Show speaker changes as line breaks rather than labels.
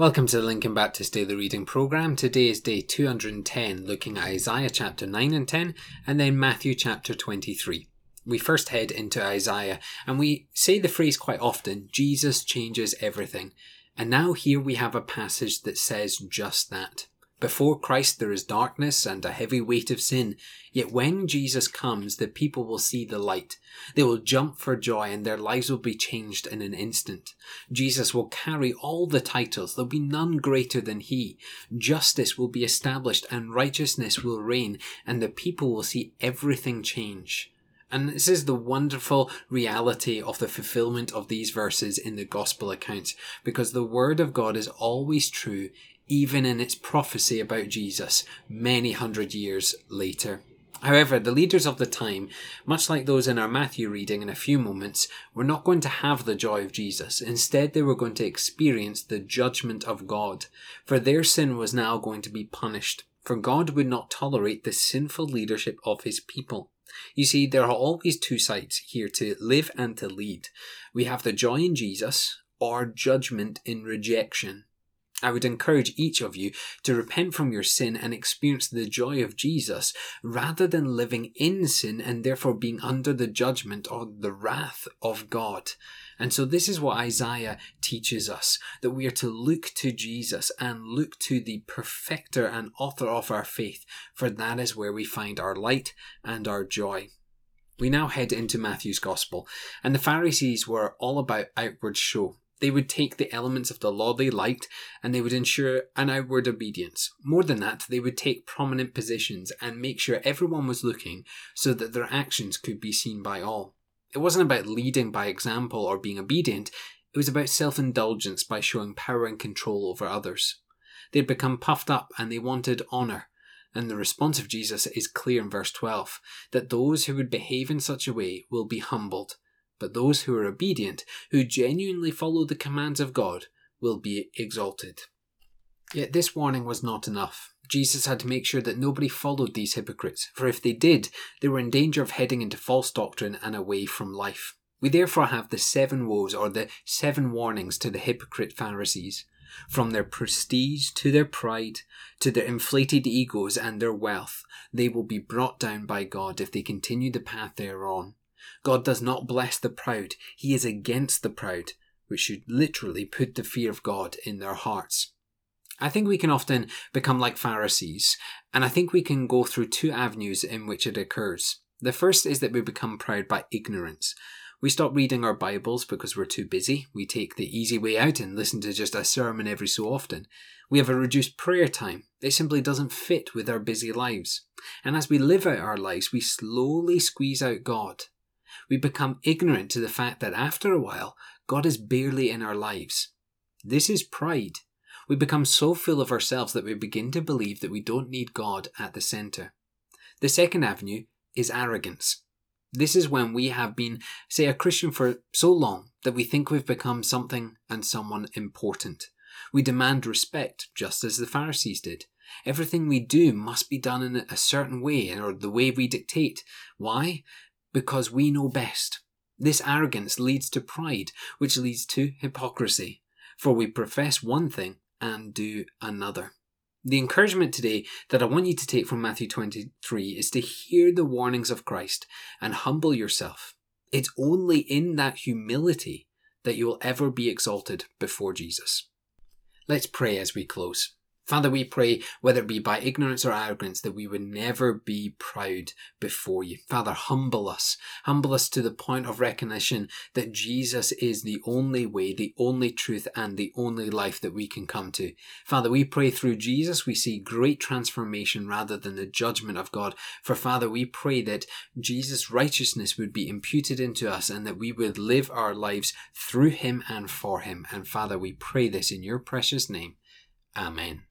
Welcome to the Lincoln Baptist Daily Reading Program. Today is day 210, looking at Isaiah chapter 9 and 10, and then Matthew chapter 23. We first head into Isaiah, and we say the phrase quite often Jesus changes everything. And now here we have a passage that says just that. Before Christ there is darkness and a heavy weight of sin, yet when Jesus comes, the people will see the light. They will jump for joy and their lives will be changed in an instant. Jesus will carry all the titles, there'll be none greater than he. Justice will be established and righteousness will reign, and the people will see everything change. And this is the wonderful reality of the fulfillment of these verses in the gospel accounts, because the word of God is always true even in its prophecy about Jesus many hundred years later. However, the leaders of the time, much like those in our Matthew reading in a few moments, were not going to have the joy of Jesus. Instead, they were going to experience the judgment of God, for their sin was now going to be punished. For God would not tolerate the sinful leadership of his people. You see, there are always two sides here to live and to lead. We have the joy in Jesus, or judgment in rejection. I would encourage each of you to repent from your sin and experience the joy of Jesus rather than living in sin and therefore being under the judgment or the wrath of God. And so this is what Isaiah teaches us that we are to look to Jesus and look to the perfecter and author of our faith, for that is where we find our light and our joy. We now head into Matthew's Gospel, and the Pharisees were all about outward show. They would take the elements of the law they liked and they would ensure an outward obedience. More than that, they would take prominent positions and make sure everyone was looking so that their actions could be seen by all. It wasn't about leading by example or being obedient, it was about self indulgence by showing power and control over others. They'd become puffed up and they wanted honour. And the response of Jesus is clear in verse 12 that those who would behave in such a way will be humbled but those who are obedient, who genuinely follow the commands of God, will be exalted. Yet this warning was not enough. Jesus had to make sure that nobody followed these hypocrites, for if they did, they were in danger of heading into false doctrine and away from life. We therefore have the seven woes or the seven warnings to the hypocrite Pharisees. From their prestige to their pride, to their inflated egos and their wealth, they will be brought down by God if they continue the path they are on. God does not bless the proud, He is against the proud, which should literally put the fear of God in their hearts. I think we can often become like Pharisees, and I think we can go through two avenues in which it occurs. The first is that we become proud by ignorance. We stop reading our Bibles because we're too busy. We take the easy way out and listen to just a sermon every so often. We have a reduced prayer time. It simply doesn't fit with our busy lives. And as we live out our lives, we slowly squeeze out God we become ignorant to the fact that after a while, God is barely in our lives. This is pride. We become so full of ourselves that we begin to believe that we don't need God at the center. The second avenue is arrogance. This is when we have been, say, a Christian for so long that we think we've become something and someone important. We demand respect, just as the Pharisees did. Everything we do must be done in a certain way or the way we dictate. Why? Because we know best. This arrogance leads to pride, which leads to hypocrisy, for we profess one thing and do another. The encouragement today that I want you to take from Matthew 23 is to hear the warnings of Christ and humble yourself. It's only in that humility that you will ever be exalted before Jesus. Let's pray as we close. Father, we pray, whether it be by ignorance or arrogance, that we would never be proud before you. Father, humble us. Humble us to the point of recognition that Jesus is the only way, the only truth, and the only life that we can come to. Father, we pray through Jesus we see great transformation rather than the judgment of God. For Father, we pray that Jesus' righteousness would be imputed into us and that we would live our lives through him and for him. And Father, we pray this in your precious name. Amen.